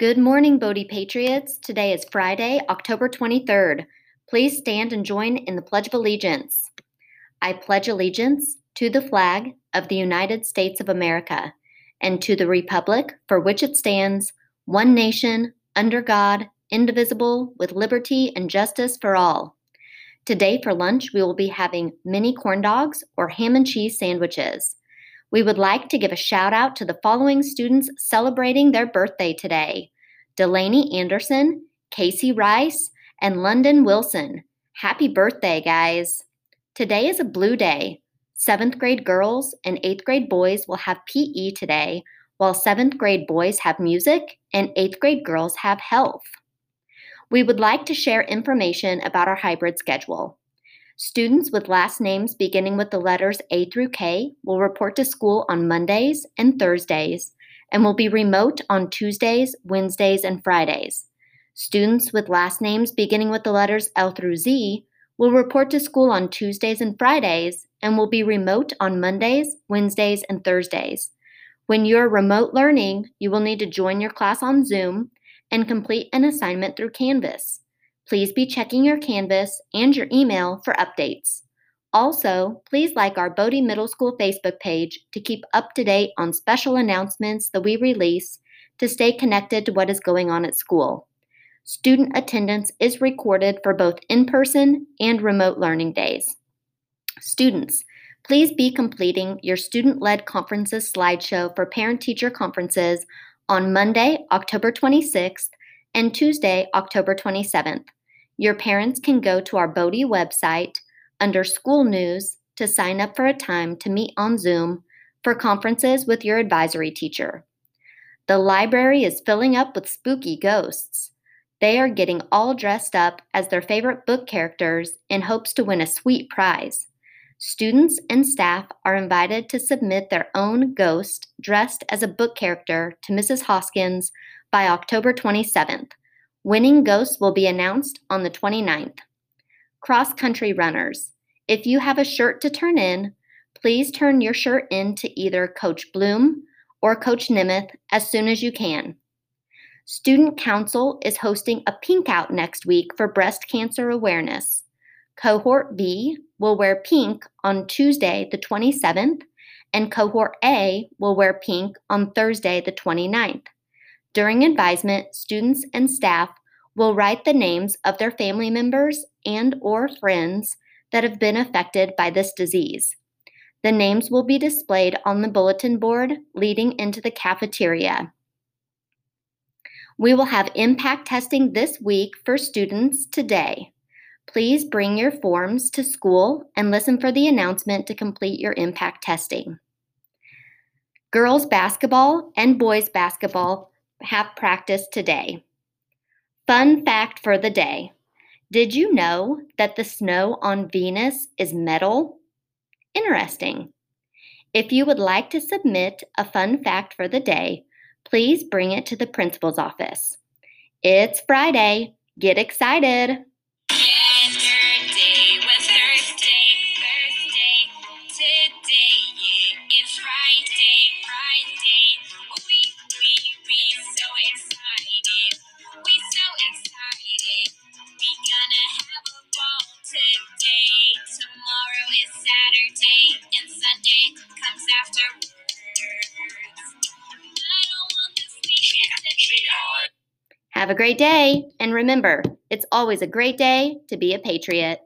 Good morning, Bode Patriots. Today is Friday, October 23rd. Please stand and join in the Pledge of Allegiance. I pledge allegiance to the flag of the United States of America and to the Republic for which it stands, one nation, under God, indivisible, with liberty and justice for all. Today for lunch, we will be having mini corn dogs or ham and cheese sandwiches. We would like to give a shout out to the following students celebrating their birthday today Delaney Anderson, Casey Rice, and London Wilson. Happy birthday, guys! Today is a blue day. Seventh grade girls and eighth grade boys will have PE today, while seventh grade boys have music and eighth grade girls have health. We would like to share information about our hybrid schedule. Students with last names beginning with the letters A through K will report to school on Mondays and Thursdays and will be remote on Tuesdays, Wednesdays, and Fridays. Students with last names beginning with the letters L through Z will report to school on Tuesdays and Fridays and will be remote on Mondays, Wednesdays, and Thursdays. When you're remote learning, you will need to join your class on Zoom and complete an assignment through Canvas. Please be checking your Canvas and your email for updates. Also, please like our Bode Middle School Facebook page to keep up to date on special announcements that we release to stay connected to what is going on at school. Student attendance is recorded for both in person and remote learning days. Students, please be completing your student led conferences slideshow for parent teacher conferences on Monday, October 26th and Tuesday, October 27th. Your parents can go to our Bode website under School News to sign up for a time to meet on Zoom for conferences with your advisory teacher. The library is filling up with spooky ghosts. They are getting all dressed up as their favorite book characters in hopes to win a sweet prize. Students and staff are invited to submit their own ghost dressed as a book character to Mrs. Hoskins by October 27th. Winning ghosts will be announced on the 29th. Cross country runners, if you have a shirt to turn in, please turn your shirt in to either Coach Bloom or Coach Nemeth as soon as you can. Student Council is hosting a pink out next week for breast cancer awareness. Cohort B will wear pink on Tuesday, the 27th, and Cohort A will wear pink on Thursday, the 29th. During advisement, students and staff will write the names of their family members and or friends that have been affected by this disease. The names will be displayed on the bulletin board leading into the cafeteria. We will have impact testing this week for students today. Please bring your forms to school and listen for the announcement to complete your impact testing. Girls basketball and boys basketball have practice today. Fun fact for the day Did you know that the snow on Venus is metal? Interesting. If you would like to submit a fun fact for the day, please bring it to the principal's office. It's Friday. Get excited! Have a great day, and remember, it's always a great day to be a patriot.